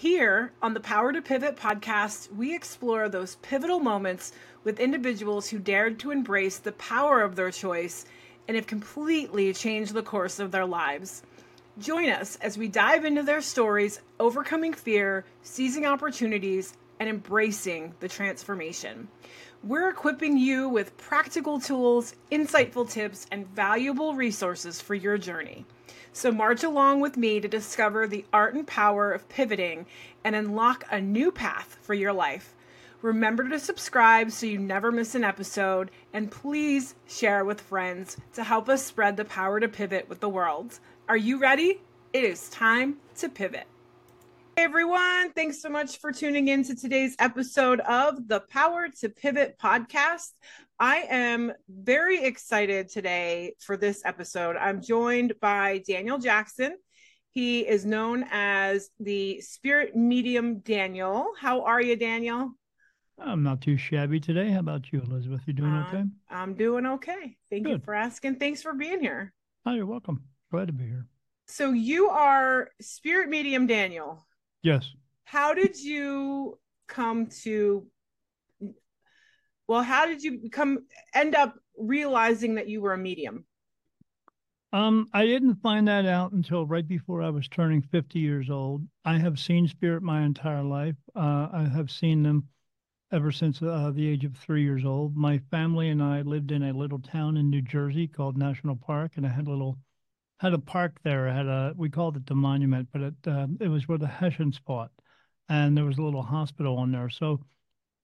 Here on the Power to Pivot podcast, we explore those pivotal moments with individuals who dared to embrace the power of their choice and have completely changed the course of their lives. Join us as we dive into their stories, overcoming fear, seizing opportunities, and embracing the transformation. We're equipping you with practical tools, insightful tips, and valuable resources for your journey. So, march along with me to discover the art and power of pivoting and unlock a new path for your life. Remember to subscribe so you never miss an episode, and please share with friends to help us spread the power to pivot with the world. Are you ready? It is time to pivot. Hey everyone, thanks so much for tuning in to today's episode of the Power to Pivot podcast. I am very excited today for this episode. I'm joined by Daniel Jackson. He is known as the Spirit Medium Daniel. How are you, Daniel? I'm not too shabby today. How about you, Elizabeth? You doing uh, okay? I'm doing okay. Thank Good. you for asking. Thanks for being here. Oh, you're welcome. Glad to be here. So you are Spirit Medium Daniel. Yes. How did you come to well, how did you become end up realizing that you were a medium? Um, I didn't find that out until right before I was turning 50 years old. I have seen spirit my entire life. Uh, I have seen them ever since uh, the age of three years old. My family and I lived in a little town in New Jersey called National Park, and I had a little had a park there. I had a we called it the monument, but it uh, it was where the Hessians fought, and there was a little hospital on there. So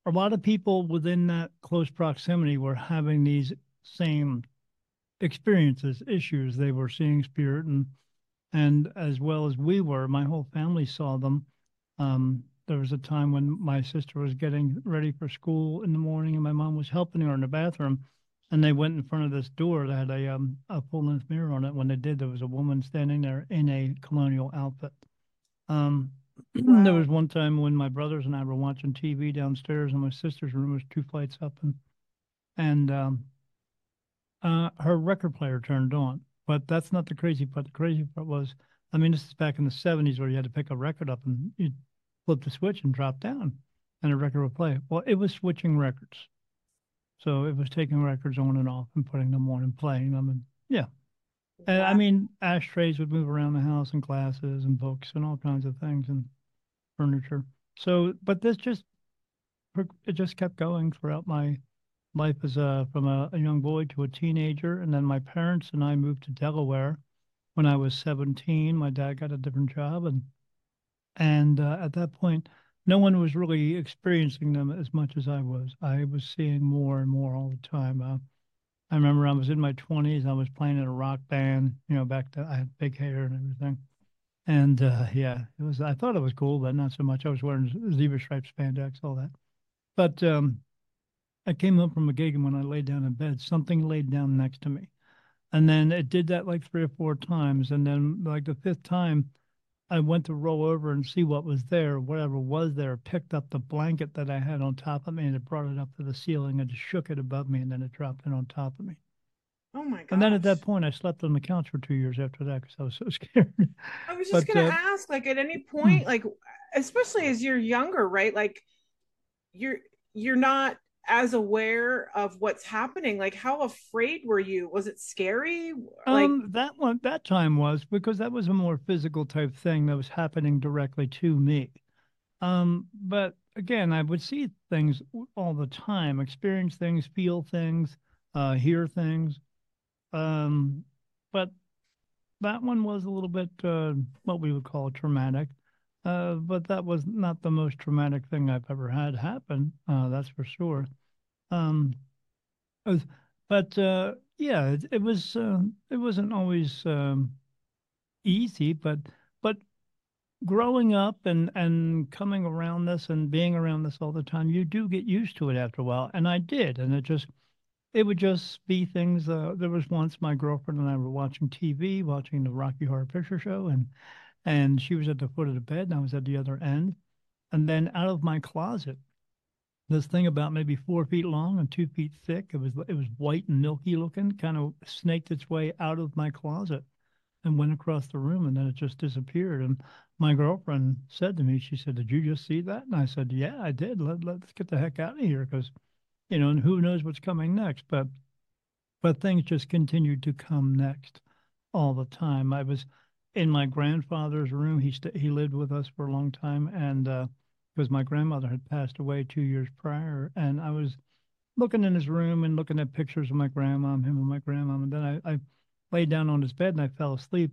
a lot of people within that close proximity were having these same experiences, issues. They were seeing spirit, and and as well as we were, my whole family saw them. Um, there was a time when my sister was getting ready for school in the morning, and my mom was helping her in the bathroom and they went in front of this door that had a um, a full length mirror on it. When they did, there was a woman standing there in a colonial outfit. Um, wow. there was one time when my brothers and I were watching TV downstairs, and my sister's room was two flights up, and and um, uh, her record player turned on. But that's not the crazy part. The crazy part was, I mean, this is back in the '70s where you had to pick a record up and you flip the switch and drop down, and a record would play. Well, it was switching records. So it was taking records on and off and putting them on and playing them. And yeah. And I mean, ashtrays would move around the house and glasses and books and all kinds of things and furniture. So, but this just, it just kept going throughout my life as a, from a, a young boy to a teenager. And then my parents and I moved to Delaware when I was 17. My dad got a different job. And, and uh, at that point, no one was really experiencing them as much as I was. I was seeing more and more all the time. Uh, I remember I was in my 20s. I was playing in a rock band, you know, back to, I had big hair and everything. And uh, yeah, it was, I thought it was cool, but not so much. I was wearing zebra stripes, spandex, all that. But um, I came up from a gig and when I laid down in bed, something laid down next to me. And then it did that like three or four times. And then like the fifth time, I went to roll over and see what was there, whatever was there, picked up the blanket that I had on top of me and it brought it up to the ceiling and shook it above me and then it dropped it on top of me. Oh my god! And then at that point, I slept on the couch for two years after that because I was so scared. I was just but, gonna uh, ask, like, at any point, hmm. like, especially as you're younger, right? Like, you're you're not as aware of what's happening like how afraid were you was it scary like um, that one that time was because that was a more physical type thing that was happening directly to me um but again i would see things all the time experience things feel things uh hear things um but that one was a little bit uh what we would call traumatic uh, but that was not the most traumatic thing I've ever had happen. Uh, that's for sure. Um, but uh, yeah, it, it was. Uh, it wasn't always um, easy, but but growing up and and coming around this and being around this all the time, you do get used to it after a while, and I did, and it just it would just be things. Uh, there was once my girlfriend and I were watching TV, watching the Rocky Horror Picture Show, and and she was at the foot of the bed and I was at the other end. And then out of my closet, this thing about maybe four feet long and two feet thick, it was it was white and milky looking, kind of snaked its way out of my closet. and went across the room, and then it just disappeared. And my girlfriend said to me, she said, "Did you just see that?" And I said, "Yeah, I did. Let let's get the heck out of here because, you know, and who knows what's coming next." But but things just continued to come next all the time. I was in my grandfather's room. He st- he lived with us for a long time, and uh, because my grandmother had passed away two years prior, and I was looking in his room and looking at pictures of my grandma, him and my grandma, and then I, I laid down on his bed and I fell asleep,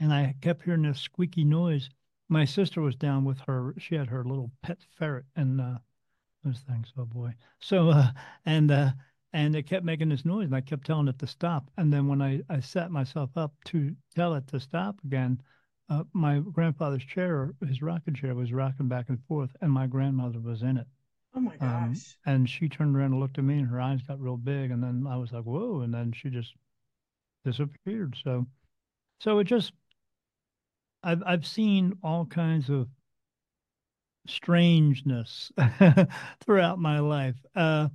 and I kept hearing this squeaky noise. My sister was down with her; she had her little pet ferret, and uh, those things. Oh boy! So uh, and uh, and it kept making this noise, and I kept telling it to stop. And then when I I set myself up to tell it to stop again, uh, my grandfather's chair, his rocking chair, was rocking back and forth, and my grandmother was in it. Oh my Um, gosh. and she turned around and looked at me, and her eyes got real big, and then I was like, "Whoa!" And then she just disappeared. So, so it just I've I've seen all kinds of strangeness throughout my life, uh,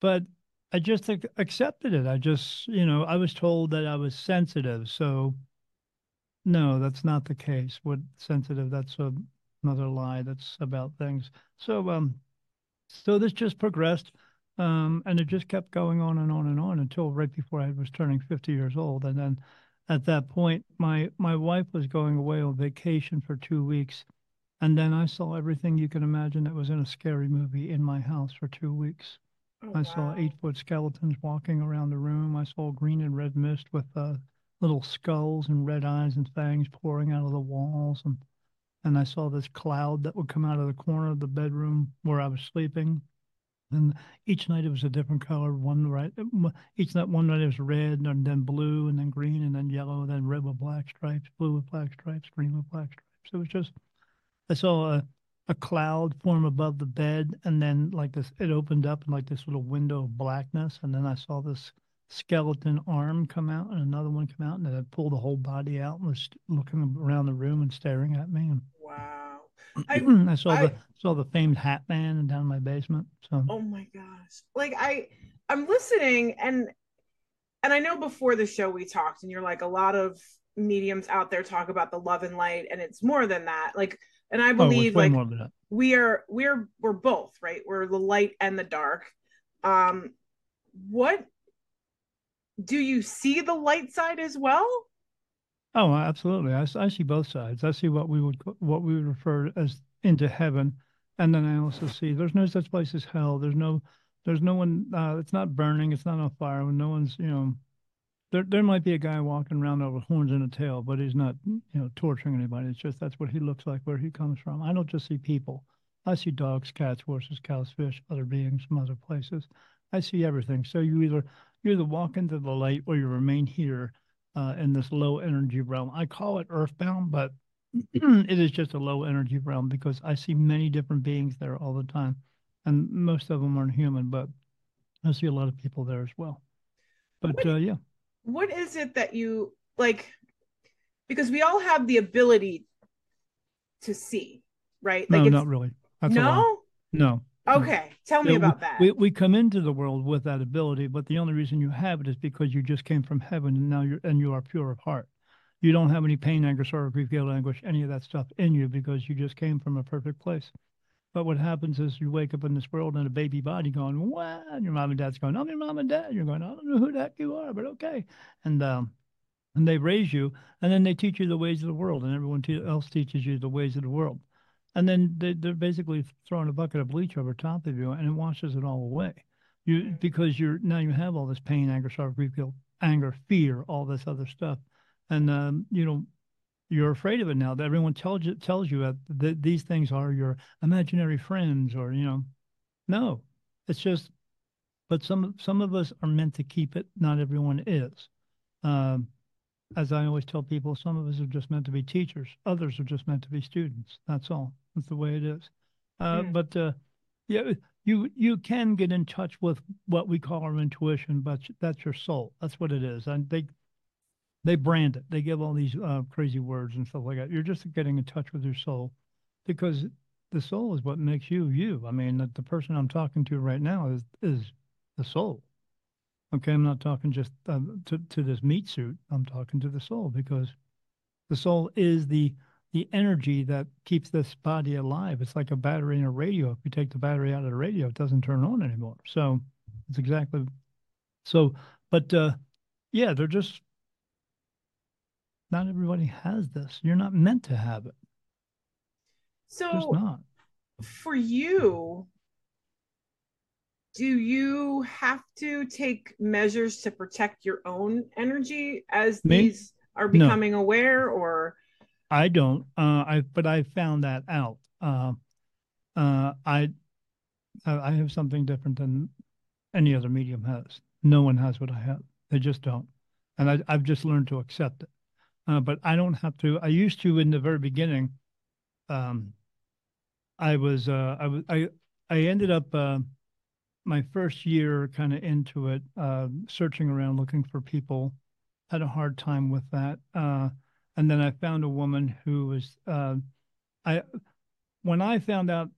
but I just ac- accepted it. I just, you know, I was told that I was sensitive, so no, that's not the case. What sensitive? That's a, another lie. That's about things. So, um, so this just progressed, um, and it just kept going on and on and on until right before I was turning 50 years old. And then at that point, my my wife was going away on vacation for two weeks, and then I saw everything you can imagine that was in a scary movie in my house for two weeks. Oh, I saw eight foot skeletons walking around the room. I saw green and red mist with uh, little skulls and red eyes and fangs pouring out of the walls. And, and I saw this cloud that would come out of the corner of the bedroom where I was sleeping. And each night it was a different color. One right, each night, one night it was red, and then blue, and then green, and then yellow, then red with black stripes, blue with black stripes, green with black stripes. It was just, I saw a, a cloud form above the bed, and then like this, it opened up in like this little window of blackness, and then I saw this skeleton arm come out, and another one come out, and then it pulled the whole body out and was looking around the room and staring at me. And Wow. I I saw I the saw the famed Hat Man down in my basement. So oh my gosh. Like I I'm listening and and I know before the show we talked and you're like a lot of mediums out there talk about the love and light and it's more than that. Like and I oh, believe way like more than that. we are we're we're both, right? We're the light and the dark. Um what do you see the light side as well? Oh, absolutely. i, I see both sides. I see what we would what we would refer as into heaven, and then I also see there's no such place as hell. There's no there's no one. Uh, it's not burning. It's not on fire. No one's you know. There there might be a guy walking around with horns and a tail, but he's not you know torturing anybody. It's just that's what he looks like where he comes from. I don't just see people. I see dogs, cats, horses, cows, fish, other beings from other places. I see everything. So you either you either walk into the light or you remain here uh, in this low energy realm. I call it earthbound, but it is just a low energy realm because I see many different beings there all the time. And most of them aren't human, but I see a lot of people there as well. But uh, yeah, what is it that you like because we all have the ability to see, right? no, Like it's not really. That's no? No. no. Okay. Tell me Yeah, we- about that. We, we come into the world with that ability, but the only reason you have it is because you just came from heaven and now you're and you are pure of heart. You don't have any pain, anger, sorrow, grief, guilt, anguish, any of that stuff in you because you just came from a perfect place. But what happens is you wake up in this world in a baby body going, what? And your mom and dad's going, I'm your mom and dad. You're going, I don't know who the heck you are, but okay. And um, and they raise you, and then they teach you the ways of the world, and everyone te- else teaches you the ways of the world. And then they, they're basically throwing a bucket of bleach over top of you, and it washes it all away. You because you're now you have all this pain, anger, sorrow, grief, guilt, anger, fear, all this other stuff, and um, you know you're afraid of it now. That everyone tells you tells you that th- these things are your imaginary friends, or you know, no, it's just. But some some of us are meant to keep it. Not everyone is. Um, as I always tell people, some of us are just meant to be teachers. Others are just meant to be students. That's all. That's the way it is. Uh, Mm. But uh, yeah, you you can get in touch with what we call our intuition, but that's your soul. That's what it is. And they they brand it. They give all these uh, crazy words and stuff like that. You're just getting in touch with your soul, because the soul is what makes you you. I mean, the, the person I'm talking to right now is is the soul. Okay, I'm not talking just uh, to to this meat suit. I'm talking to the soul because the soul is the the energy that keeps this body alive. It's like a battery in a radio. If you take the battery out of the radio, it doesn't turn on anymore. So it's exactly so. But uh, yeah, they're just not everybody has this. You're not meant to have it. So Just not. for you, do you have to take measures to protect your own energy as Me? these are No. becoming aware or I don't. Uh, I but I found that out. Uh, uh, I I I have something different than any other medium has. No one has what I have. They just don't, and I I've just learned to accept it. Uh, but I don't have to. I used to in the very beginning. Um, I was uh, I was I I ended up uh, my first year kind of into it, uh, searching around looking for people. Had a hard time with that. Uh, and then I found a woman who was uh, I when I found out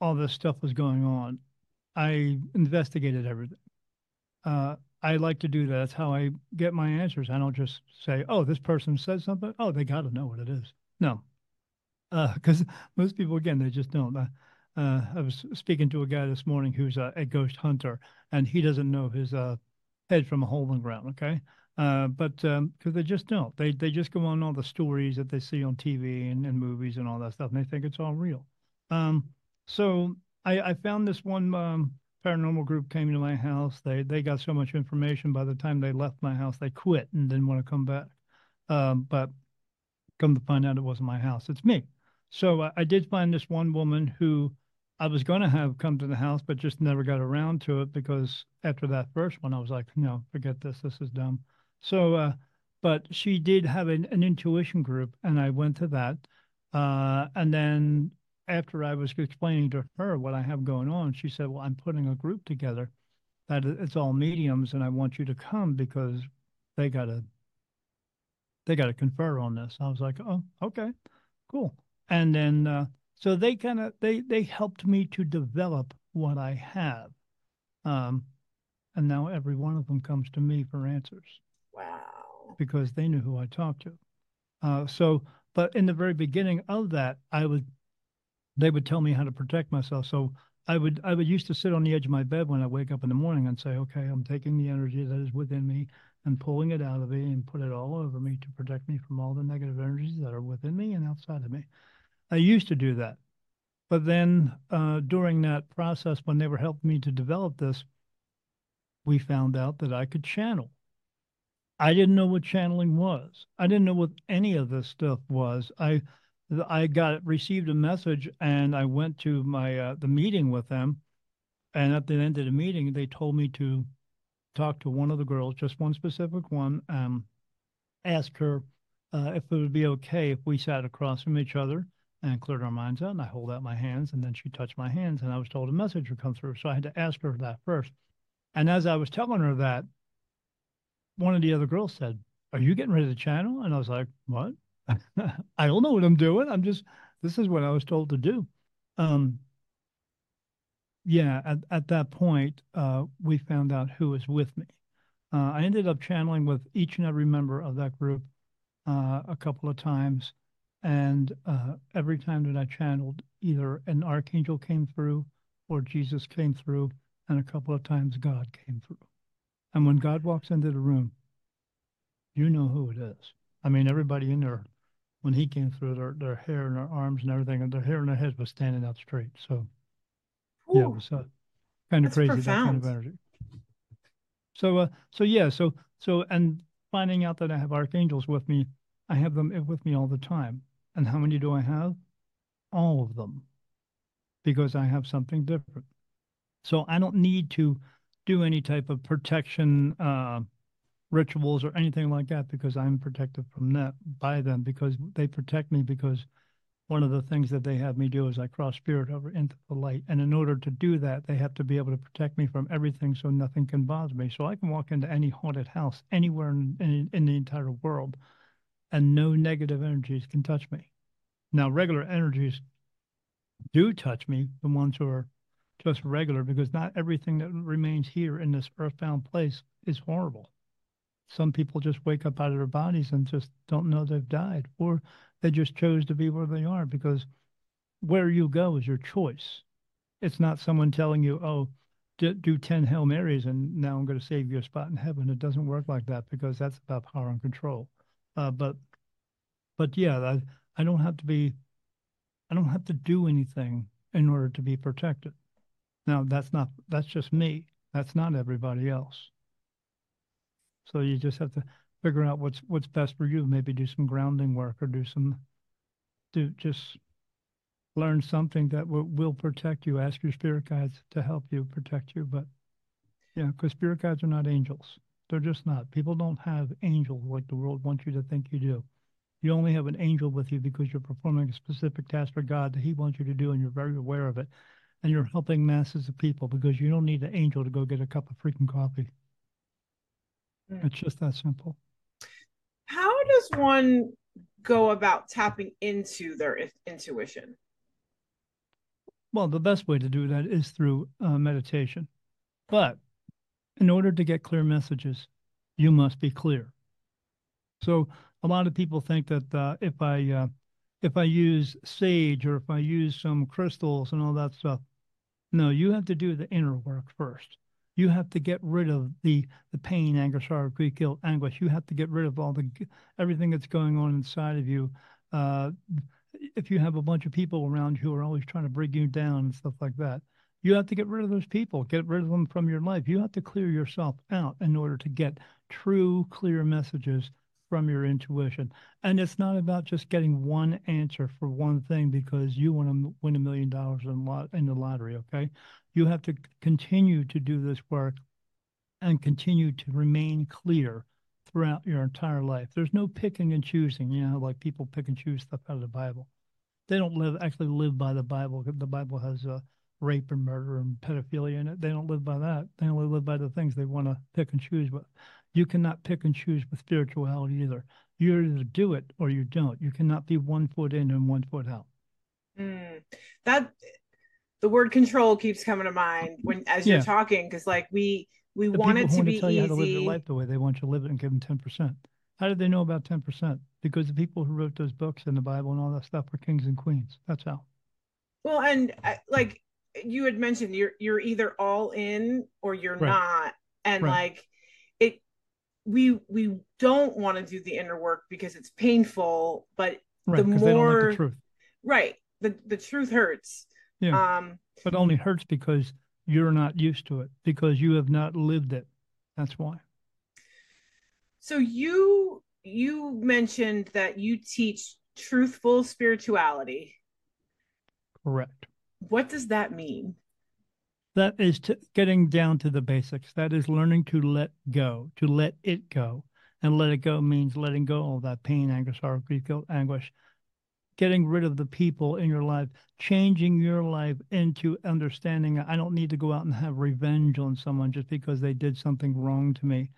all this stuff was going on, I investigated everything. Uh, I like to do that. That's how I get my answers. I don't just say, "Oh, this person said something. Oh, they got to know what it is." No, because most people, again, they just don't. Uh, uh, I was speaking to a guy this morning who's a, ghost hunter, and he doesn't know his uh, head from a hole in the ground. Okay, uh, but because they just don't, they they just go on all the stories that they see on TV and, and movies and all that stuff, and they think it's all real. Um, so I, I found this one um, paranormal group came to my house. They they got so much information by the time they left my house, they quit and didn't want to come back. Um, but come to find out, it wasn't my house; it's me. So uh, I did find this one woman who I was going to have come to the house, but just never got around to it because after that first one, I was like, no, forget this. This is dumb. So, uh, but she did have an, an intuition group, and I went to that. Uh, and then after I was explaining to her what I have going on, she said, well, I'm putting a group together that it's all mediums, and I want you to come because they got to they got to confer on this. I was like, oh, okay, cool. And then uh, so they kind of they they helped me to develop what I have, um, and now every one of them comes to me for answers wow. because they knew who I talked to. Uh, so, but in the very beginning of that, I would they would tell me how to protect myself. So I would I would used to sit on the edge of my bed when I wake up in the morning and say, okay, I'm taking the energy that is within me and pulling it out of me and put it all over me to protect me from all the negative energies that are within me and outside of me. I used to do that. But then uh, during that process, when they were helping me to develop this, we found out that I could channel. I didn't know what channeling was. I didn't know what any of this stuff was. I I got received a message and I went to my uh, the meeting with them, and at the end of the meeting, they told me to talk to one of the girls, just one specific one, um, ask her uh, if it would be okay if we sat across from each other and cleared our minds out. And I hold out my hands, and then she touched my hands, and I was told a message would come through. So I had to ask her that first. And as I was telling her that, one of the other girls said, Are you getting rid of the channel? And I was like, What? I don't know what I'm doing. I'm just, this is what I was told to do. Um, yeah, at, at that point, uh, we found out who was with me. Uh, I ended up channeling with each and every member of that group uh, a couple of times. And uh, every time that I channeled, either an archangel came through or Jesus came through, and a couple of times God came through. And when God walks into the room, you know who it is. I mean, everybody in there, when he came through, their, their hair and their arms and everything, and their hair and their heads was standing out straight. So, yeah, it was uh, kind of crazy, that kind of energy. So, uh, so yeah, so, so, and finding out that I have archangels with me, I have them with me all the time. And how many do I have? All of them, because I have something different. So I don't need to do any type of protection uh, rituals or anything like that because I'm protected from that by them because they protect me because one of the things that they have me do is I cross spirit over into the light. And in order to do that, they have to be able to protect me from everything so nothing can bother me. So I can walk into any haunted house anywhere in, in, in the entire world and no negative energies can touch me. Now, regular energies do touch me, the ones who are just regular because not everything that remains here in this earthbound place is horrible. Some people just wake up out of their bodies and just don't know they've died, or they just chose to be where they are because where you go is your choice. It's not someone telling you, oh, do 10 Hail Marys and now I'm going to save you a spot in heaven. It doesn't work like that because that's about power and control. Uh, but, but yeah, I, I don't have to be, I don't have to do anything in order to be protected. Now that's not, that's just me. That's not everybody else. So you just have to figure out what's, what's best for you. Maybe do some grounding work or do some, do just learn something that will, will protect you. Ask your spirit guides to help you protect you. But yeah, because spirit guides are not angels. They're just not. People don't have angels like the world wants you to think you do. You only have an angel with you because you're performing a specific task for God that He wants you to do, and you're very aware of it. And you're helping masses of people because you don't need an angel to go get a cup of freaking coffee. Mm. It's just that simple. How does one go about tapping into their intuition? Well, the best way to do that is through uh, meditation. But in order to get clear messages, you must be clear. So a lot of people think that uh, if I uh, if I use sage or if I use some crystals and all that stuff, no, you have to do the inner work first. You have to get rid of the the pain, anger, sorrow, grief, guilt, anguish. You have to get rid of all the everything that's going on inside of you. Uh, if you have a bunch of people around you who are always trying to bring you down and stuff like that, you have to get rid of those people, get rid of them from your life. You have to clear yourself out in order to get true, clear messages from your intuition. And it's not about just getting one answer for one thing because you want to win a million dollars in, lot, in the lottery, okay? You have to continue to do this work and continue to remain clear throughout your entire life. There's no picking and choosing, you know, like people pick and choose stuff out of the Bible. They don't live actually live by the Bible. The Bible has uh, rape and murder and pedophilia in it. They don't live by that. They only live by the things they want to pick and choose. But you cannot pick and choose with spirituality either. You either do it or you don't. You cannot be one foot in and one foot out. Mm, that the word control keeps coming to mind when as you're talking because like we we the want it to be tell easy. You how to live your life the way they want you to live it and give them ten percent. How did they know about ten percent? Because the people who wrote those books and the Bible and all that stuff were kings and queens. That's how. Well, and uh, like you had mentioned, you're you're either all in or you're right. not, and right. like it. We we don't want to do the inner work because it's painful, but right, the more the right, the the truth hurts. Yeah. Um, but only hurts because you're not used to it because you have not lived it. That's why. So you you mentioned that you teach truthful spirituality. Correct. What does that mean? That is to, getting down to the basics. That is learning to let go, to let it go. And let it go means letting go of that pain, anger, sorrow, grief, guilt, anguish, getting rid of the people in your life, changing your life into understanding I don't need to go out and have revenge on someone just because they did something wrong to me.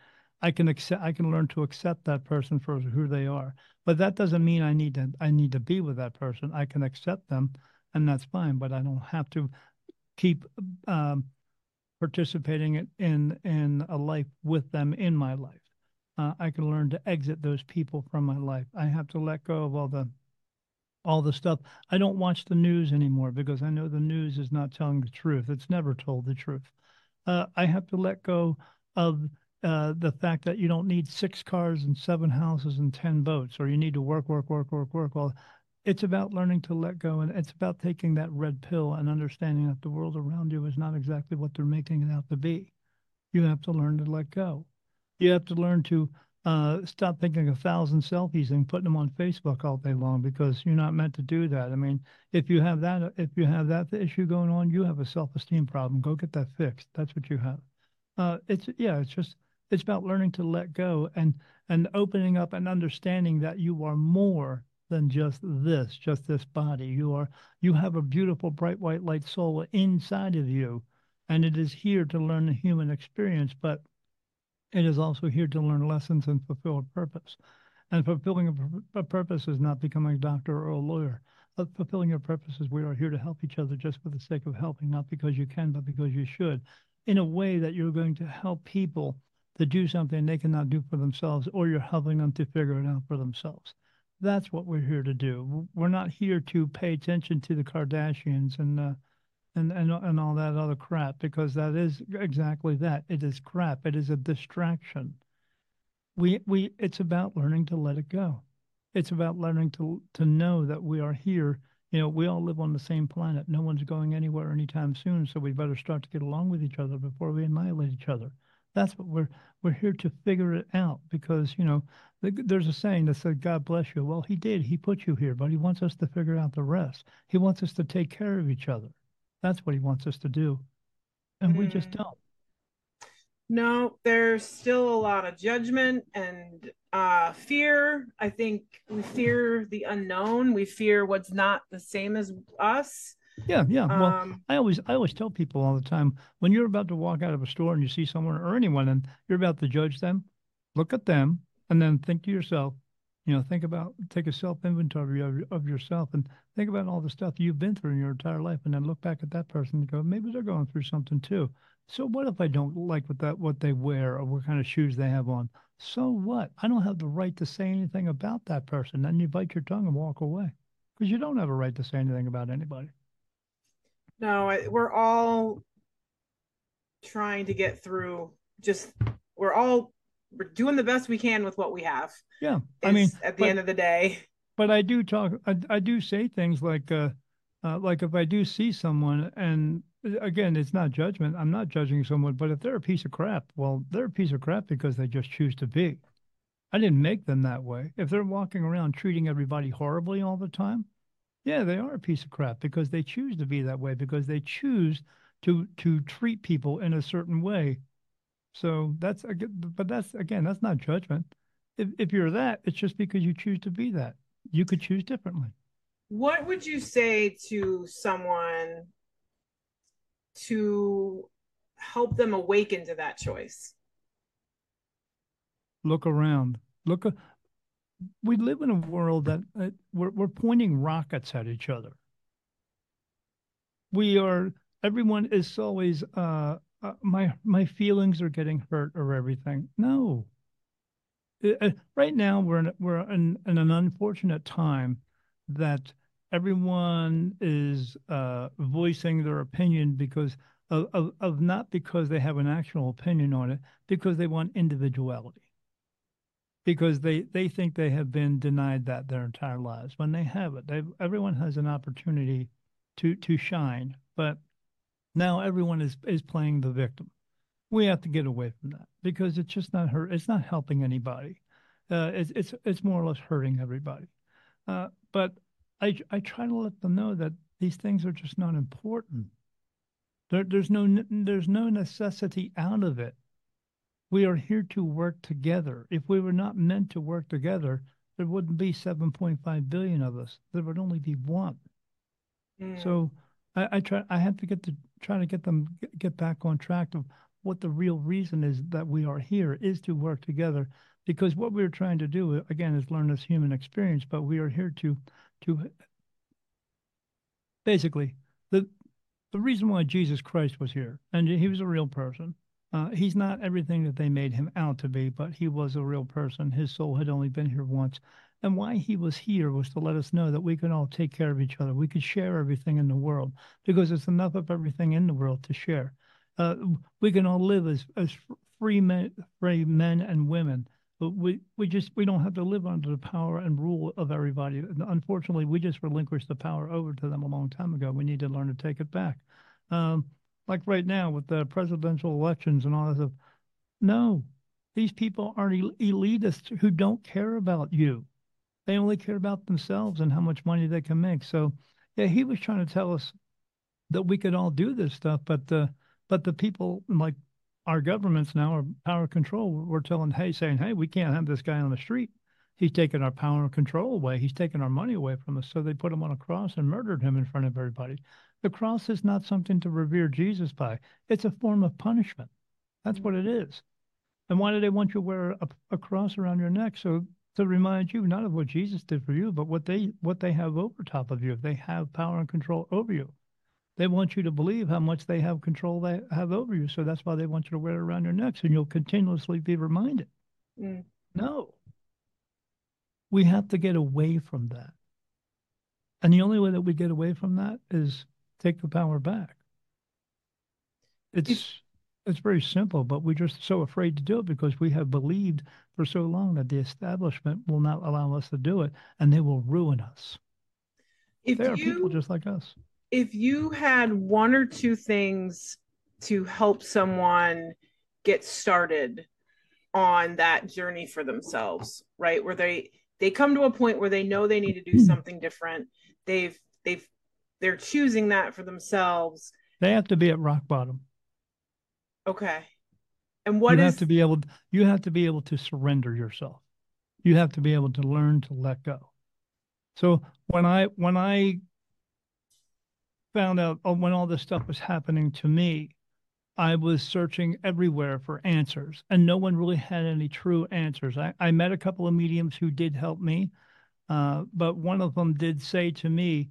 I can accept I can learn to accept that person for who they are. But that doesn't mean I need to I need to be with that person. I can accept them and that's fine, but I don't have to keep um, participating in in a life with them in my life. Uh, I can learn to exit those people from my life. I have to let go of all the all the stuff. I don't watch the news anymore because I know the news is not telling the truth. It's never told the truth. Uh, I have to let go of uh, the fact that you don't need six cars and seven houses and 10 boats, or you need to work, work, work, work, work. Well, it's about learning to let go and it's about taking that red pill and understanding that the world around you is not exactly what they're making it out to be. You have to learn to let go. You have to learn to uh, stop thinking a thousand selfies and putting them on Facebook all day long because you're not meant to do that. I mean, if you have that, if you have that issue going on, you have a self-esteem problem. Go get that fixed. That's what you have. Uh, it's yeah, it's just it's about learning to let go and and opening up and understanding that you are more than just this, just this body. You are you have a beautiful bright white light soul inside of you, and it is here to learn the human experience, but it is also here to learn lessons and fulfill a purpose. And fulfilling a, a purpose is not becoming a doctor or a lawyer. But fulfilling your is We are here to help each other just for the sake of helping, not because you can, but because you should, in a way that you're going to help people to do something they cannot do for themselves, or you're helping them to figure it out for themselves. That's what we're here to do. We're not here to pay attention to the Kardashians and uh, and and and all that other crap because that is exactly that. It is crap. It is a distraction. We we it's about learning to let it go. It's about learning to to know that we are here. You know, we all live on the same planet. No one's going anywhere anytime soon, so we better start to get along with each other before we annihilate each other. That's what we're we're here to figure it out because you know there's a saying that said, God bless you. Well, he did. He put you here, but he wants us to figure out the rest. He wants us to take care of each other. That's what he wants us to do. And we just mm. don't. No, there's still a lot of judgment and uh, fear. I think we fear the unknown. We fear what's not the same as us. Yeah, yeah. Well, um, I always I always tell people all the time when you're about to walk out of a store and you see someone or anyone and you're about to judge them, look at them and then think to yourself, you know, think about take a self inventory of, of yourself and think about all the stuff you've been through in your entire life, and then look back at that person and go, maybe they're going through something too. So what if I don't like what that what they wear or what kind of shoes they have on? So what? I don't have the right to say anything about that person. Then you bite your tongue and walk away because you don't have a right to say anything about anybody. No, we're all trying to get through. Just we're all we're doing the best we can with what we have. Yeah, I mean, at the but, end of the day. But I do talk. I, I do say things like, uh, uh, like if I do see someone, and again, it's not judgment. I'm not judging someone, but if they're a piece of crap, well, they're a piece of crap because they just choose to be. I didn't make them that way. If they're walking around treating everybody horribly all the time, yeah, they are a piece of crap because they choose to be that way because they choose to to treat people in a certain way so that's again, but that's again, that's not judgment. If if you're that, it's just because you choose to be that. You could choose differently. What would you say to someone to help them awaken to that choice? Look around. Look. We live in a world that uh, we're we're pointing rockets at each other. We are. Everyone is always uh, uh, my my feelings are getting hurt or everything. No. Uh, right now we're in, we're in, in, an unfortunate time that everyone is uh, voicing their opinion because of, of, of not because they have an actual opinion on it, because they want individuality. Because they, they think they have been denied that their entire lives when they have it. They everyone has an opportunity to to shine, but now everyone is is playing the victim. We have to get away from that because it's just not hurt. It's not helping anybody. Uh, it's it's it's more or less hurting everybody. Uh, but I I try to let them know that these things are just not important. There, there's no there's no necessity out of it. We are here to work together. If we were not meant to work together, there wouldn't be 7.5 billion of us. There would only be one. Mm. So I, I try. I have to get to try to get them get back on track of what the real reason is that we are here is to work together. Because what we're trying to do again is learn this human experience, but we are here to to basically the the reason why Jesus Christ was here, and he was a real person. Uh, he's not everything that they made him out to be, but he was a real person. His soul had only been here once. And why he was here was to let us know that we can all take care of each other. We could share everything in the world because there's enough of everything in the world to share. Uh, we can all live as, as free men, free men and women. But we, we just we don't have to live under the power and rule of everybody. Unfortunately, we just relinquished the power over to them a long time ago. We need to learn to take it back. Um, like right now with the presidential elections and all that stuff. No, these people are elitists who don't care about you. They only care about themselves and how much money they can make. So, yeah, he was trying to tell us that we could all do this stuff, but the but the people like our governments now are power control. We're telling, hey, saying, hey, we can't have this guy on the street. He's taking our power and control away. He's taking our money away from us. So they put him on a cross and murdered him in front of everybody. The cross is not something to revere Jesus by. It's a form of punishment. That's what it mm-hmm. is. And why do they want you to wear a, a cross around your neck? So to remind you not of what Jesus did for you, but what they what they have over top of you. They have power and control over you. They want you to believe how much they have control they have over you. So that's why they want you to wear it around your necks and you'll continuously be reminded. Mm. No. We have to get away from that. And the only way that we get away from that is take the power back. It's it's very simple, but we're just so afraid to do it because we have believed for so long that the establishment will not allow us to do it and they will ruin us. If they are people just like us. If you had one or two things to help someone get started on that journey for themselves, right? Where they they come to a point where they know they need to do hmm. something different. They've they've they're choosing that for themselves. They have to be at rock bottom. Okay. And what you is... have to be able you have to be able to surrender yourself. You have to be able to learn to let go. So when I when I found out oh, when all this stuff was happening to me, I was searching everywhere for answers, and no one really had any true answers. I, I met a couple of mediums who did help me, uh, but one of them did say to me,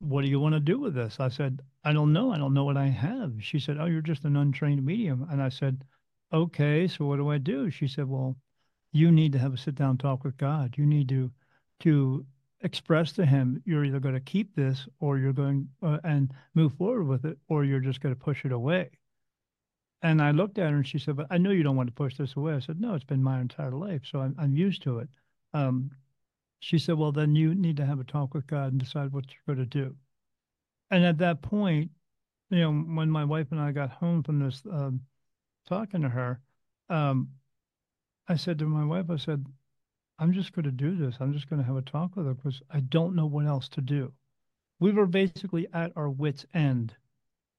What do you want to do with this? I said, I don't know. I don't know what I have. She said, Oh, you're just an untrained medium. And I said, Okay, so what do I do? She said, Well, you need to have a sit down talk with God. You need to to express to him you're either going to keep this or you're going uh, and move forward with it or you're just going to push it away and i looked at her and she said but i know you don't want to push this away i said no it's been my entire life so i'm, I'm used to it um, she said well then you need to have a talk with god and decide what you're going to do and at that point, you know, when my wife and I got home from this um, talking to her, um, I said to my wife, I said, I'm just going to do this. I'm just going to have a talk with her because I don't know what else to do. We were basically at our wits' end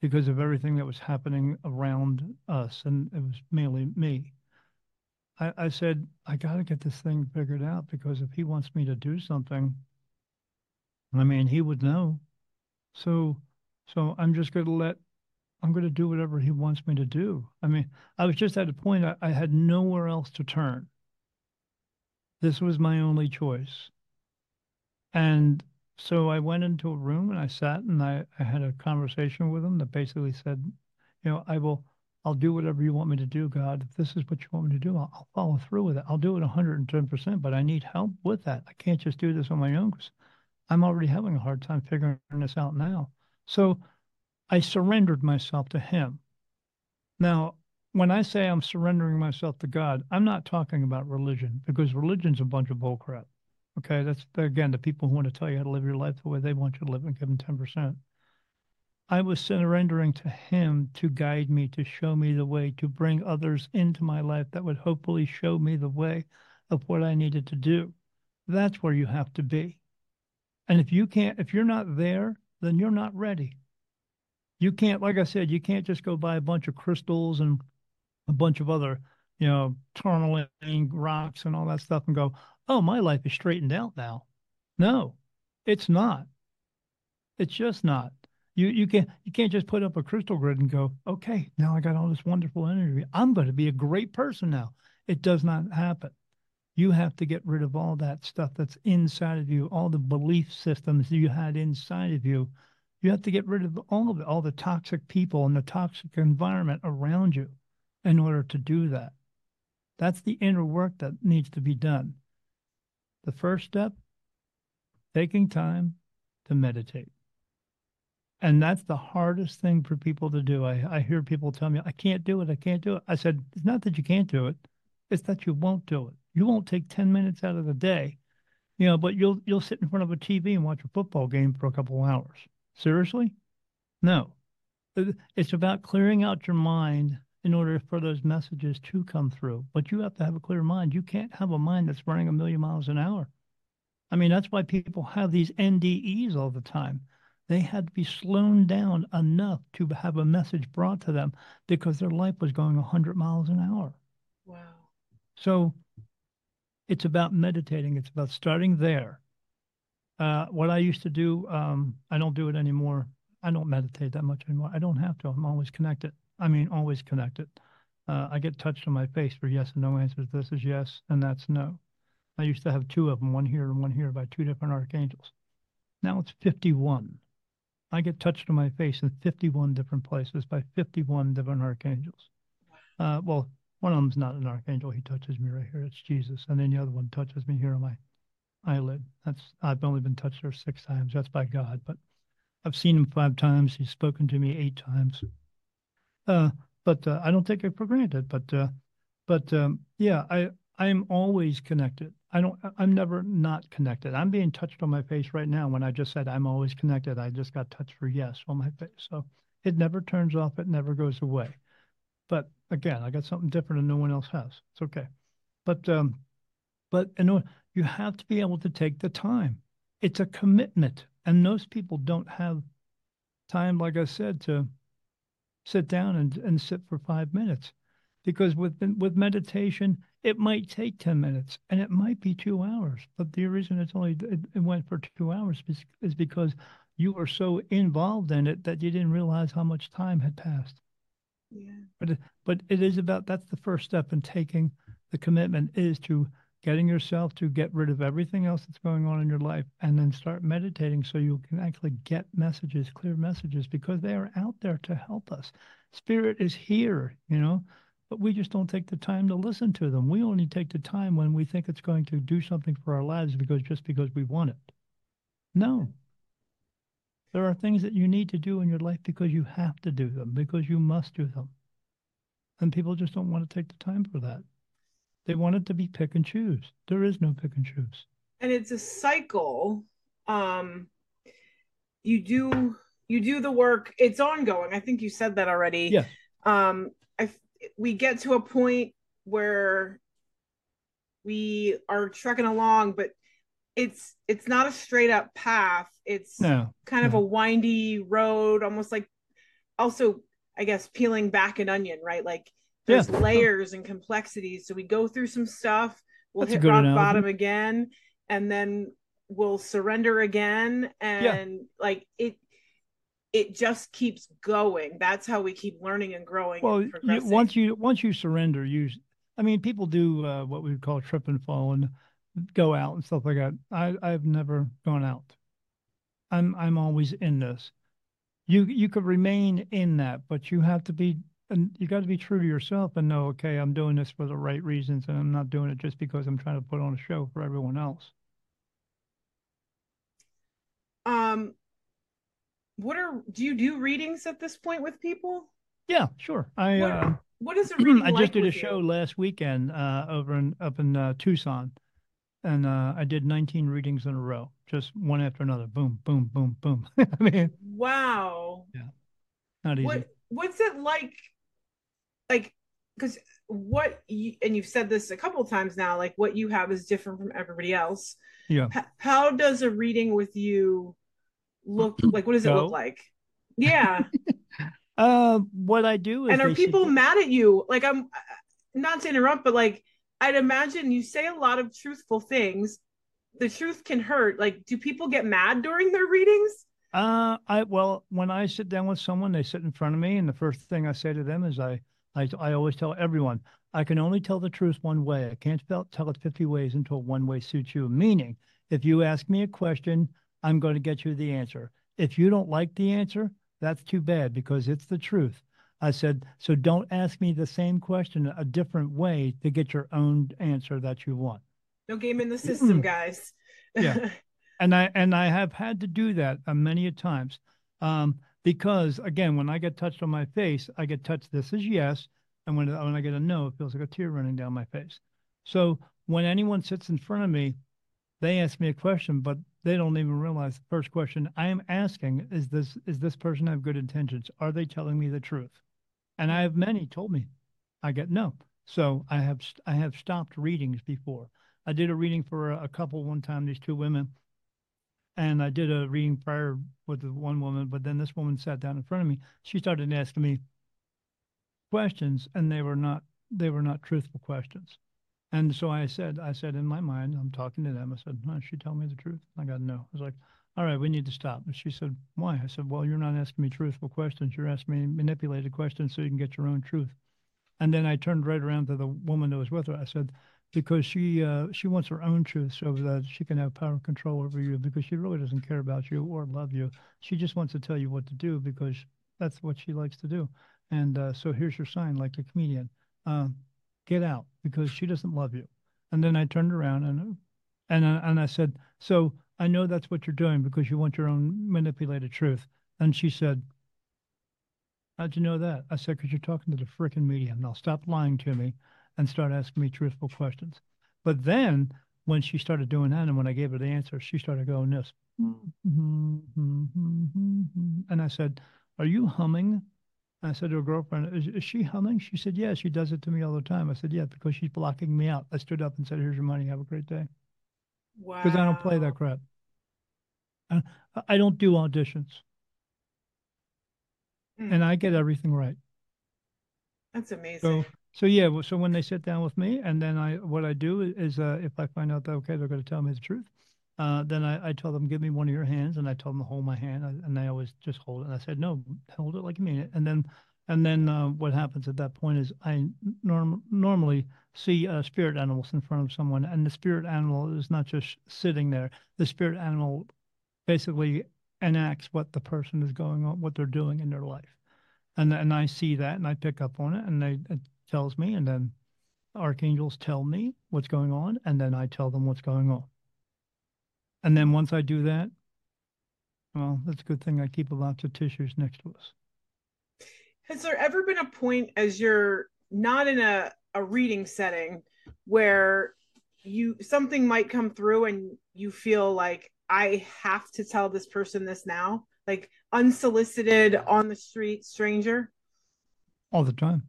because of everything that was happening around us, and it was mainly me. I, I said, I got to get this thing figured out because if he wants me to do something, I mean, he would know. So, so I'm just going to let, I'm going to do whatever he wants me to do. I mean, I was just at a point I, I had nowhere else to turn. This was my only choice. And so I went into a room and I sat and I, I had a conversation with him that basically said, you know, I will, I'll do whatever you want me to do, God. If this is what you want me to do, I'll, I'll follow through with it. I'll do it 110%, but I need help with that. I can't just do this on my own because I'm already having a hard time figuring this out now. So I surrendered myself to Him. Now, when I say I'm surrendering myself to God, I'm not talking about religion because religion's a bunch of bullcrap. Okay, that's again the people who want to tell you how to live your life the way they want you to live and give them 10%. I was surrendering to Him to guide me, to show me the way, to bring others into my life that would hopefully show me the way of what I needed to do. That's where you have to be. And if you can't, if you're not there, then you're not ready. You can't, like I said, you can't just go buy a bunch of crystals and a bunch of other, you know, tourmaline rocks and all that stuff and go, oh, my life is straightened out now. No, it's not. It's just not. You you can't you can't just put up a crystal grid and go, okay, now I got all this wonderful energy. I'm going to be a great person now. It does not happen you have to get rid of all that stuff that's inside of you, all the belief systems you had inside of you. You have to get rid of all of it, all the toxic people and the toxic environment around you in order to do that. That's the inner work that needs to be done. The first step, taking time to meditate. And that's the hardest thing for people to do. I, I hear people tell me, I can't do it. I can't do it. I said, it's not that you can't do it, it's that you won't do it. You won't take 10 minutes out of the day, you know, but you'll you'll sit in front of a TV and watch a football game for a couple of hours. Seriously? No. Uh, it's about clearing out your mind in order for those messages to come through. But you have to have a clear mind. You can't have a mind that's running a million miles an hour. I mean, that's why people have these NDEs all the time. They had to be slowed down enough to have a message brought to them because their life was going 100 miles an hour. Wow. So it's about meditating. It's about starting there. Uh, what I used to do, um, I don't do it anymore. I don't meditate that much anymore. I don't have to. I'm always connected. I mean, always connected. Uh, I get touched on my face for yes and no answers. This is yes, and that's no. I used to have two of them, one here and one here by two different archangels. Now it's 51. I get touched on my face in 51 different places by 51 different archangels. Uh, well, one of them's not an archangel. He touches me right here. It's Jesus. And then the other one touches me here on my eyelid. That's I've only been touched there six times. That's by God, but I've seen him five times. He's spoken to me eight times. Uh, but uh, I don't take it for granted. But uh, but um, yeah, I I am always connected. I don't. I'm never not connected. I'm being touched on my face right now. When I just said I'm always connected, I just got touched for yes on my face. So it never turns off. It never goes away. But again, I got something different and no one else has. It's okay. But um, but you know, you have to be able to take the time. It's a commitment, and most people don't have time, like I said, to sit down and, and sit for five minutes. Because with with meditation, it might take 10 minutes and it might be two hours. But the reason it's only it, it went for two hours is because you were so involved in it that you didn't realize how much time had passed. Yeah. But but it is about that's the first step in taking the commitment is to getting yourself to get rid of everything else that's going on in your life and then start meditating so you can actually get messages, clear messages, because they are out there to help us. Spirit is here, you know, but we just don't take the time to listen to them. We only take the time when we think it's going to do something for our lives because just because we want it. No. There are things that you need to do in your life because you have to do them, because you must do them. And people just don't want to take the time for that. They want it to be pick and choose. There is no pick and choose. And it's a cycle. Um, you do you do the work. It's ongoing. I think you said that already. Yeah. Um, I we get to a point where we are trekking along, but it's it's not a straight up path. It's no, kind of a windy road, almost like also I guess peeling back an onion, right? Like there's yeah. layers and complexities. So we go through some stuff, we'll That's hit rock analogy. bottom again, and then we'll surrender again. And yeah. like it it just keeps going. That's how we keep learning and growing. Well, and you, once you once you surrender, you I mean people do uh, what we call trip and fall and go out and stuff like that. I I've never gone out. I'm I'm always in this. You you could remain in that, but you have to be and you got to be true to yourself and know, okay, I'm doing this for the right reasons, and I'm not doing it just because I'm trying to put on a show for everyone else. Um, what are do you do readings at this point with people? Yeah, sure. I what, uh, what is a reading? I just like did a show last weekend uh, over in up in uh, Tucson, and uh, I did 19 readings in a row, just one after another. Boom, boom, boom, boom. I mean, wow. Yeah, not easy. What What's it like like because what you, and you've said this a couple times now like what you have is different from everybody else yeah H- how does a reading with you look like what does it look like yeah uh what i do and are people mad at you like i'm not to interrupt but like i'd imagine you say a lot of truthful things the truth can hurt like do people get mad during their readings uh i well when i sit down with someone they sit in front of me and the first thing i say to them is i I, I always tell everyone, I can only tell the truth one way. I can't tell it 50 ways until one way suits you. Meaning, if you ask me a question, I'm going to get you the answer. If you don't like the answer, that's too bad because it's the truth. I said, so don't ask me the same question a different way to get your own answer that you want. No game in the system, guys. yeah. And I and I have had to do that uh, many a times. Um, because again, when I get touched on my face, I get touched. This is yes, and when when I get a no, it feels like a tear running down my face. So when anyone sits in front of me, they ask me a question, but they don't even realize the first question I am asking is this: Is this person have good intentions? Are they telling me the truth? And I have many told me, I get no. So I have I have stopped readings before. I did a reading for a, couple one time. These two women and I did a reading prior with one woman, but then this woman sat down in front of me. She started asking me questions, and they were not they were not truthful questions. And so I said, I said in my mind, I'm talking to them. I said, no, she tell me the truth. I got no. I was like, all right, we need to stop. And she said, why? I said, well, you're not asking me truthful questions. You're asking me manipulated questions so you can get your own truth. And then I turned right around to the woman that was with her. I said, because she uh, she wants her own truth so that she can have power and control over you because she really doesn't care about you or love you. She just wants to tell you what to do because that's what she likes to do. And uh, so here's your sign, like a comedian. Uh, get out because she doesn't love you. And then I turned around and and and I said, so I know that's what you're doing because you want your own manipulated truth. And she said, How'd you know that? I said, because you're talking to the freaking medium. Now stop lying to me and start asking me truthful questions. But then when she started doing that and when I gave her the answer, she started going this. And I said, Are you humming? I said to her girlfriend, is, is, she humming? She said, Yeah, she does it to me all the time. I said, Yeah, because she's blocking me out. I stood up and said, Here's your money. Have a great day. Wow. Because I don't play that crap. I, I don't do auditions. Mm. And I get everything right. That's amazing. So so yeah, so when they sit down with me, and then I what I do is uh, if I find out that okay, they're going to tell me the truth, uh, then I, I tell them give me one of your hands, and I tell them to hold my hand, and they always just hold it. And I said no, hold it like you mean it. And then and then uh, what happens at that point is I norm- normally see uh, spirit animals in front of someone, and the spirit animal is not just sitting there. The spirit animal basically enacts what the person is going on, what they're doing in their life, and and I see that, and I pick up on it, and they it tells me, and then archangels tell me what's going on, and then I tell them what's going on. And then once I do that, well, that's a good thing I keep lots of tissues next to us. Has there ever been a point as you're not in a, a reading setting where you something might come through and you feel like I have to tell this person this now? Like unsolicited on the street stranger? All the time.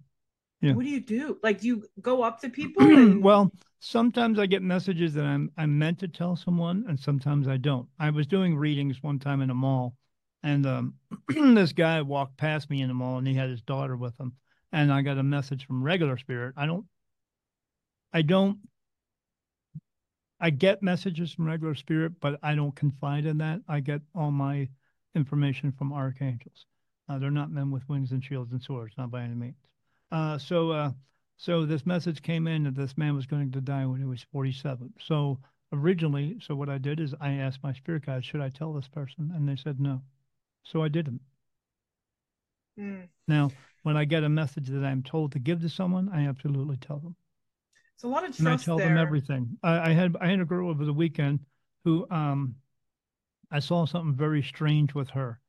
Yeah. What do you do? Like, do you go up to people? And... well, sometimes I get messages that I'm I'm meant to tell someone, and sometimes I don't. I was doing readings one time in a mall, and um, this guy walked past me in the mall, and he had his daughter with him, and I got a message from regular spirit. I don't, I don't, I get messages from regular spirit, but I don't confide in that. I get all my information from archangels. Uh, they're not men with wings and shields and swords, not by any means. Uh, so, uh, so this message came in that this man was going to die when he was 47. So originally, so what I did is I asked my spirit guide, should I tell this person? And they said no. So I didn't. Mm. Now, when I get a message that I'm told to give to someone, I absolutely tell them. It's a lot of trust and I tell there. them everything. I, I, had I had a girl over the weekend who um I saw something very strange with her.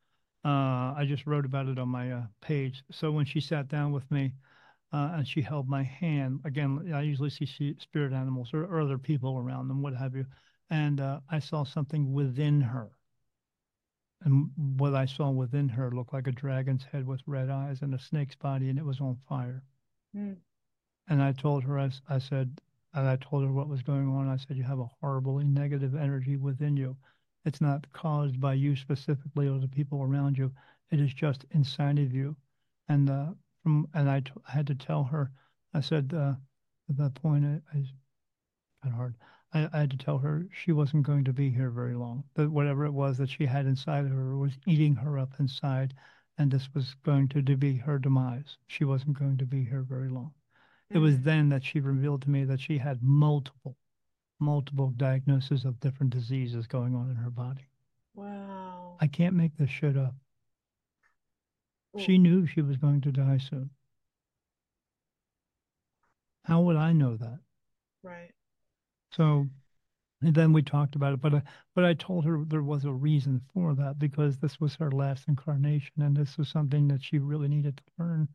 Uh, I just wrote about it on my uh, page. So when she sat down with me, uh, and she held my hand. Again, I usually see spirit animals or, or other people around them, what have you. And uh, I saw something within her. And what I saw within her looked like a dragon's head with red eyes and a snake's body, and it was on fire. Mm. And I told her, I, I said, and I told her what was going on. I said, You have a horribly negative energy within you. It's not caused by you specifically or the people around you. It is just inside of you. And uh, from and I, t- I had to tell her. I said uh, at that point, I, I kind of hard. I, I, had to tell her she wasn't going to be here very long. That whatever it was that she had inside of her was eating her up inside, and this was going to, to be her demise. She wasn't going to be here very long. Mm-hmm. It was mm. then that she revealed to me that she had multiple, multiple diagnoses of different diseases going on in her body. Wow. I can't make this shit up. She knew she was going to die soon. How would I know that? Right. So and then we talked about it, but I, but I told her there was a reason for that because this was her last incarnation, and this was something that she really needed to learn,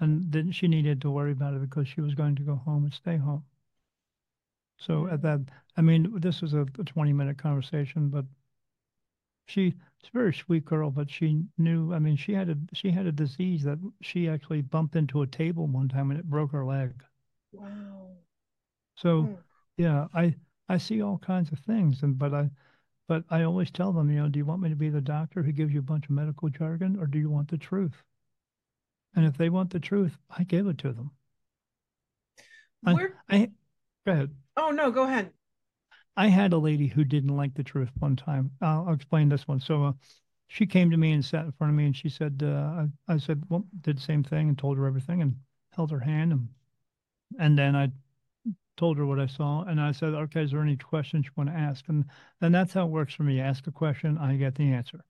and then she needed to worry about it because she was going to go home and stay home. So at that, I mean, this was a, a twenty minute conversation, but she she's a very sweet girl, but she knew. I mean, she had a she had a disease that she actually bumped into a table one time and it broke her leg. Wow. So, hmm. Yeah, I I see all kinds of things, and but I but I always tell them, you know, do you want me to be the doctor who gives you a bunch of medical jargon, or do you want the truth? And if they want the truth, I give it to them. Where... I, I go ahead. Oh no, go ahead. I had a lady who didn't like the truth one time. I'll, I'll explain this one. So uh, she came to me and sat in front of me, and she said, uh, I, I, said, well, did the same thing and told her everything and held her hand, and and then I told her what I saw, and I said, "Okay, is there any questions you want to ask?" And and that's how it works for me. Ask a question, I get the answer.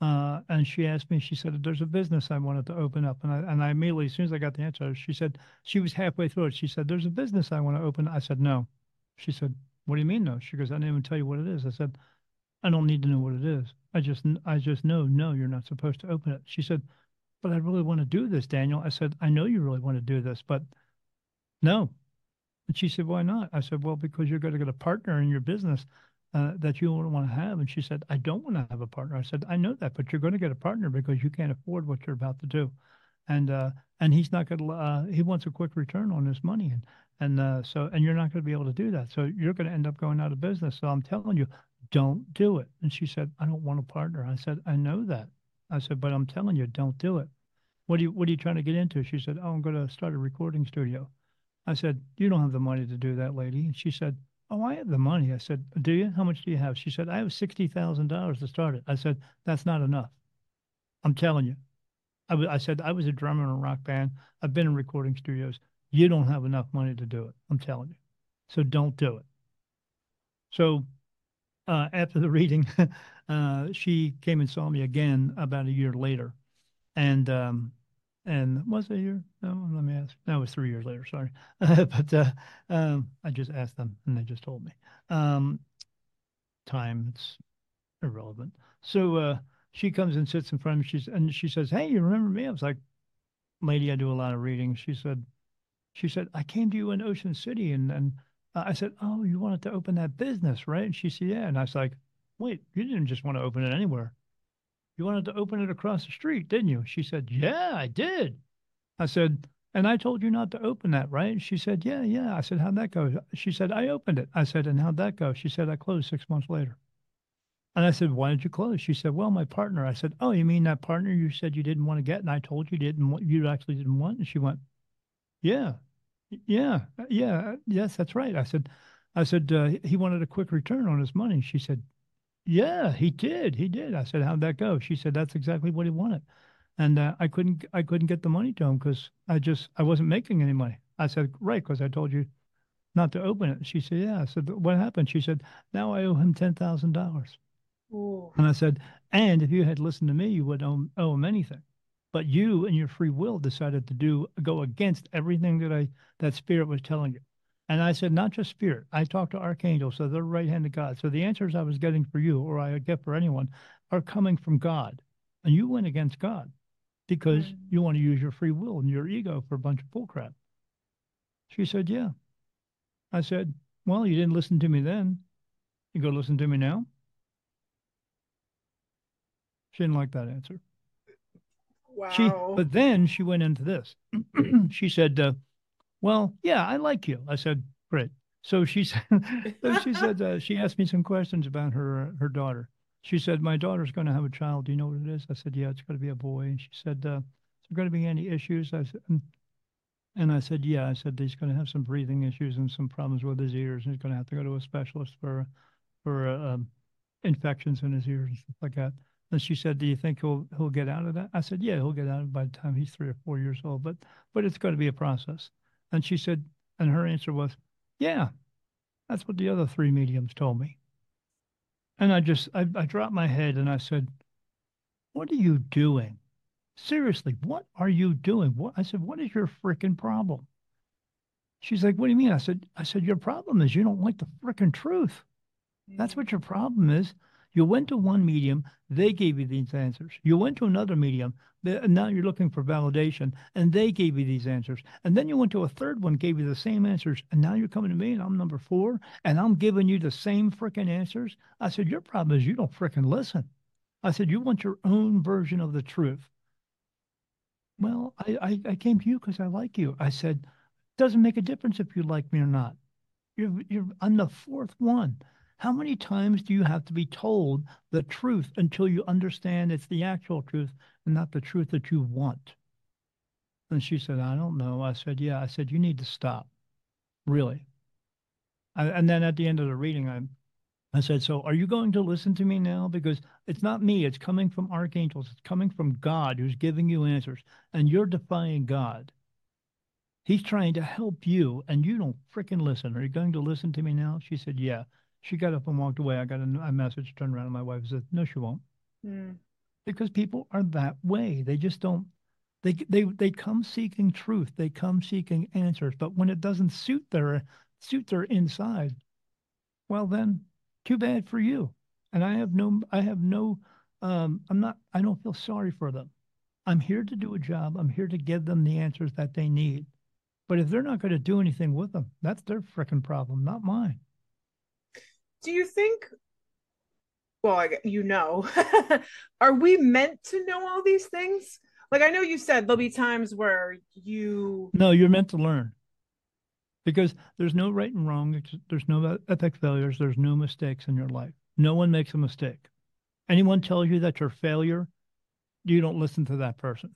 Uh, and she asked me, she said, "There's a business I wanted to open up," and I and I immediately, as soon as I got the answer, she said she was halfway through it. She said, "There's a business I want to open." I said, "No." She said, "What do you mean no?" She goes, "I didn't even tell you what it is." I said, "I don't need to know what it is. I just I just know no, you're not supposed to open it." She said, "But I really want to do this, Daniel." I said, "I know you really want to do this, but no." And she said, "Why not?" I said, "Well, because you're going to get a partner in your business." Uh, that you wouldn't want to have. And she said, I don't want to have a partner. I said, I know that, but you're going to get a partner because you can't afford what you're about to do. And, uh, and he's not going to, uh, he wants a quick return on his money. And, and, uh, so, and you're not going to be able to do that. So you're going to end up going out of business. So I'm telling you, don't do it. And she said, I don't want a partner. I said, I know that. I said, but I'm telling you, don't do it. What are you, what are you trying to get into? She said, Oh, I'm going to start a recording studio. I said, You don't have the money to do that, lady. And she said, Oh, I have the money. I said, Do you? How much do you have? She said, I have $60,000 to start it. I said, That's not enough. I'm telling you. I, I said, I was a drummer in a rock band. I've been in recording studios. You don't have enough money to do it. I'm telling you. So don't do it. So uh, after the reading, uh, she came and saw me again about a year later. And um, and was it a year? No, let me ask. No, it was three years later. Sorry, but uh, um, I just asked them, and they just told me. Um, time it's irrelevant. So uh, she comes and sits in front of me. She's and she says, "Hey, you remember me?" I was like, "Lady, I do a lot of reading." She said, "She said I came to you in Ocean City, and and uh, I said, "Oh, you wanted to open that business, right?" And she said, "Yeah." And I was like, "Wait, you didn't just want to open it anywhere." You wanted to open it across the street, didn't you? She said, Yeah, I did. I said, And I told you not to open that, right? She said, Yeah, yeah. I said, How'd that go? She said, I opened it. I said, And how'd that go? She said, I closed six months later. And I said, Why did you close? She said, Well, my partner. I said, Oh, you mean that partner you said you didn't want to get? And I told you didn't want, you actually didn't want? And she went, Yeah, yeah, yeah, yes, that's right. I said, I said, uh, he wanted a quick return on his money. She said, yeah, he did. He did. I said, "How'd that go?" She said, "That's exactly what he wanted." And uh, I couldn't I couldn't get the money to him because I just I wasn't making any money. I said, "Right," because I told you not to open it. She said, "Yeah." I said, "What happened?" She said, "Now I owe him ten thousand dollars." And I said, "And if you had listened to me, you would owe, owe him anything." But you and your free will decided to do go against everything that I that spirit was telling you. And I said, not just spirit. I talked to archangels, so they're right hand of God. So the answers I was getting for you, or I get for anyone, are coming from God. And you went against God because mm. you want to use your free will and your ego for a bunch of bullcrap. She said, yeah. I said, well, you didn't listen to me then. You go listen to me now. She didn't like that answer. Wow. She, but then she went into this. she said, uh, well, yeah, I like you. I said, great. So she said, she said, uh, she asked me some questions about her her daughter. She said, my daughter's going to have a child. Do you know what it is? I said, yeah, it's going to be a boy. And she said, uh, is there going to be any issues? I said, and I said, yeah. I said he's going to have some breathing issues and some problems with his ears, and he's going to have to go to a specialist for for uh, um, infections in his ears and stuff like that. And she said, "Do you think he'll he'll get out of that?" I said, "Yeah, he'll get out of it by the time he's three or four years old, but but it's going to be a process." And she said, and her answer was, yeah, that's what the other three mediums told me. And I just, I, I dropped my head and I said, what are you doing? Seriously, what are you doing? What I said, what is your freaking problem? She's like, what do you mean? I said, I said, your problem is you don't like the freaking truth. That's mm. what your problem is. You went to one medium, they gave you these answers. You went to another medium, and now you're looking for validation, and they gave you these answers. And then you went to a third one, gave you the same answers, and now you're coming to me, and I'm number four, and I'm giving you the same freaking answers. I said, Your problem is you don't freaking listen. I said, You want your own version of the truth. Well, I, I, I came to you because I like you. I said, Doesn't make a difference if you like me or not. You're, you're, I'm the fourth one. How many times do you have to be told the truth until you understand it's the actual truth and not the truth that you want? And she said, I don't know. I said, Yeah. I said, You need to stop. Really. I, and then at the end of the reading, I, I said, So are you going to listen to me now? Because it's not me, it's coming from archangels, it's coming from God who's giving you answers, and you're defying God. He's trying to help you, and you don't freaking listen. Are you going to listen to me now? She said, Yeah. She got up and walked away. I got a, a message, turned around, and my wife said, No, she won't. Mm. Because people are that way. They just don't. They, they they come seeking truth. They come seeking answers. But when it doesn't suit their suit their inside, well then, too bad for you. And I have no I have no um, I'm not I don't feel sorry for them. I'm here to do a job. I'm here to give them the answers that they need. But if they're not going to do anything with them, that's their freaking problem, not mine. Do you think? Well, I, you know, are we meant to know all these things? Like I know you said there'll be times where you. No, you're meant to learn. Because there's no right and wrong. There's no epic failures. There's no mistakes in your life. No one makes a mistake. Anyone tells you that you're a failure, you don't listen to that person.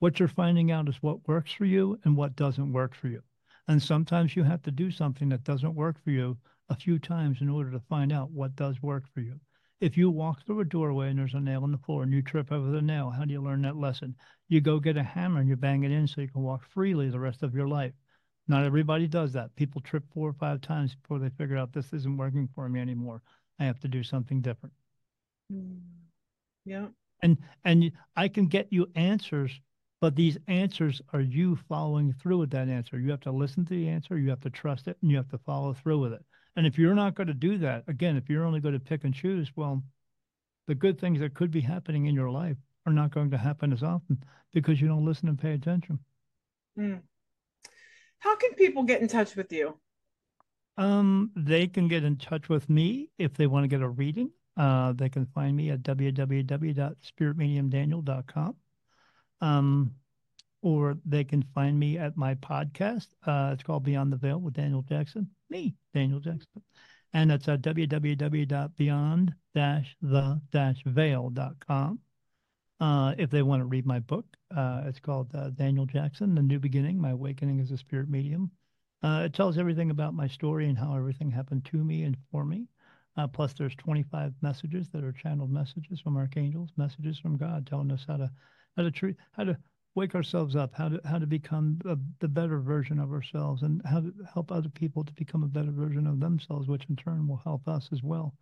What you're finding out is what works for you and what doesn't work for you. And sometimes you have to do something that doesn't work for you a few times in order to find out what does work for you. If you walk through a doorway and there's a nail in the floor and you trip over the nail, how do you learn that lesson? You go get a hammer and you bang it in so you can walk freely the rest of your life. Not everybody does that. People trip four or five times before they figure out this isn't working for me anymore. I have to do something different. Mm. Yeah. And and I can get you answers but these answers are you following through with that answer. You have to listen to the answer, you have to trust it, and you have to follow through with it. And if you're not going to do that, again, if you're only going to pick and choose, well, the good things that could be happening in your life are not going to happen as often because you don't listen and pay attention. Mm. How can people get in touch with you? Um, they can get in touch with me if they want to get a reading. Uh, they can find me at www.spiritmediumdaniel.com. Um, or they can find me at my podcast. Uh, it's called Beyond the Veil with Daniel Jackson. Me, Daniel Jackson. And it's at www.beyond-the-veil.com. Uh, if they want to read my book, uh, it's called uh, Daniel Jackson, The New Beginning, My Awakening as a Spirit Medium. Uh, it tells everything about my story and how everything happened to me and for me. Uh, plus, there's 25 messages that are channeled messages from archangels, messages from God telling us how to how to treat, how to wake ourselves up, how to how to become a, the better version of ourselves, and how to help other people to become a better version of themselves, which in turn will help us as well.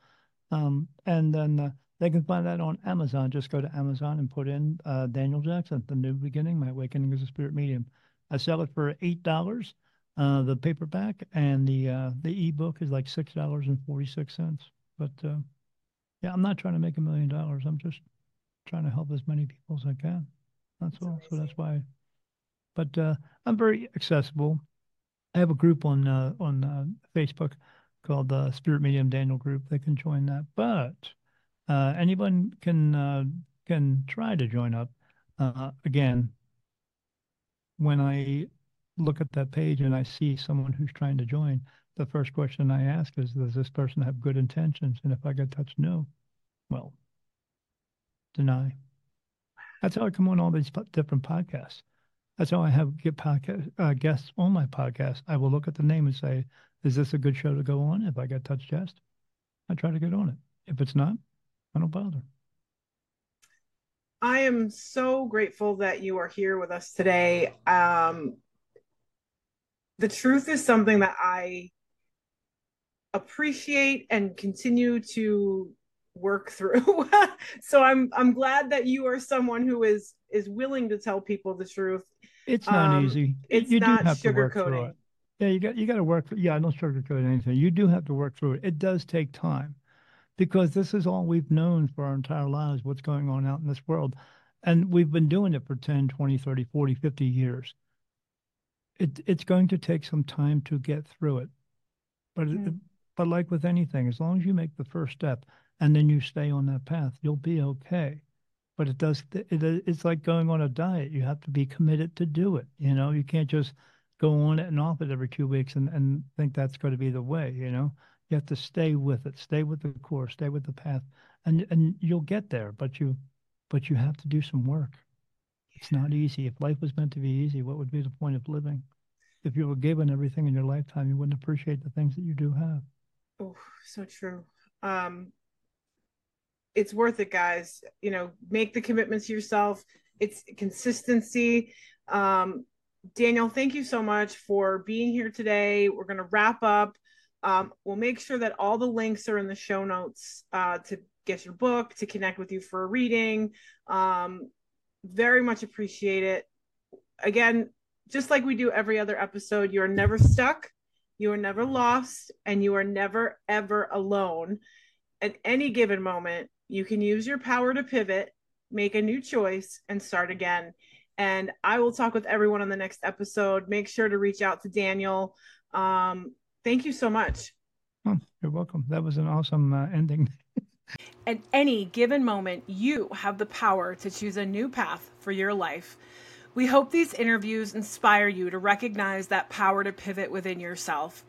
Um, and then uh, they can find that on Amazon. Just go to Amazon and put in uh, Daniel Jackson, The New Beginning, My Awakening as a Spirit Medium. I sell it for eight dollars, uh, the paperback, and the uh, the ebook is like six dollars and forty six cents. But uh, yeah, I'm not trying to make a million dollars. I'm just trying to help as many people as I can. That's, all. Amazing. So that's why. But uh, I'm very accessible. I have a group on uh, on uh, Facebook called the Spirit Medium Daniel Group. They can join that, but uh, anyone can uh, can try to join up. Uh, again, when I look at that page and I see someone who's trying to join, the first question I ask is, does this person have good intentions? And if I get touched, no, well, deny. That's how I come on all these different podcasts. That's how I have get podcast, uh, guests on my podcast. I will look at the name and say, "Is this a good show to go on?" If I get touched just, I try to get on it. If it's not, I don't bother. I am so grateful that you are here with us today. Um, the truth is something that I appreciate and continue to work through. so I'm I'm glad that you are someone who is is willing to tell people the truth. It's not um, easy. It's you not sugarcoating. Yeah, you got you got to work. For, yeah, I don't sugarcoat anything. You do have to work through it. It does take time, because this is all we've known for our entire lives. What's going on out in this world, and we've been doing it for 10, 20, 30, 40, 50 years. It it's going to take some time to get through it, but mm. it, but like with anything, as long as you make the first step, and then you stay on that path, you'll be okay. But it does, it, it's like going on a diet. You have to be committed to do it. You know, you can't just go on it and off it every two weeks and, and think that's going to be the way, you know. You have to stay with it, stay with the course, stay with the path, and and you'll get there. But you, but you have to do some work. It's not easy. If life was meant to be easy, what would be the point of living? If you were given everything in your lifetime, you wouldn't appreciate the things that you do have. Oh, so true. Um, it's worth it, guys. You know, make the commitments yourself. It's consistency. Um, Daniel, thank you so much for being here today. We're going to wrap up. Um, we'll make sure that all the links are in the show notes uh, to get your book, to connect with you for a reading. Um, very much appreciate it. Again, just like we do every other episode, you are never stuck, you are never lost, and you are never, ever alone. At any given moment, you can use your power to pivot, make a new choice, and start again. And I will talk with everyone on the next episode. Make sure to reach out to Daniel. Um, thank you so much. Oh, you're welcome. That was an awesome uh, ending. At any given moment, you have the power to choose a new path for your life. We hope these interviews inspire you to recognize that power to pivot within yourself.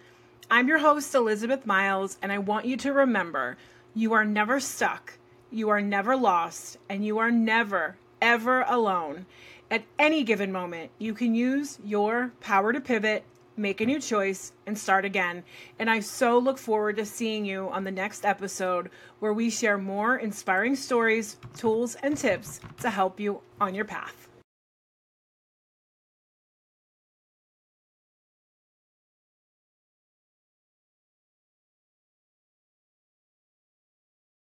I'm your host, Elizabeth Miles, and I want you to remember you are never stuck, you are never lost, and you are never, ever alone. At any given moment, you can use your power to pivot, make a new choice, and start again. And I so look forward to seeing you on the next episode where we share more inspiring stories, tools, and tips to help you on your path.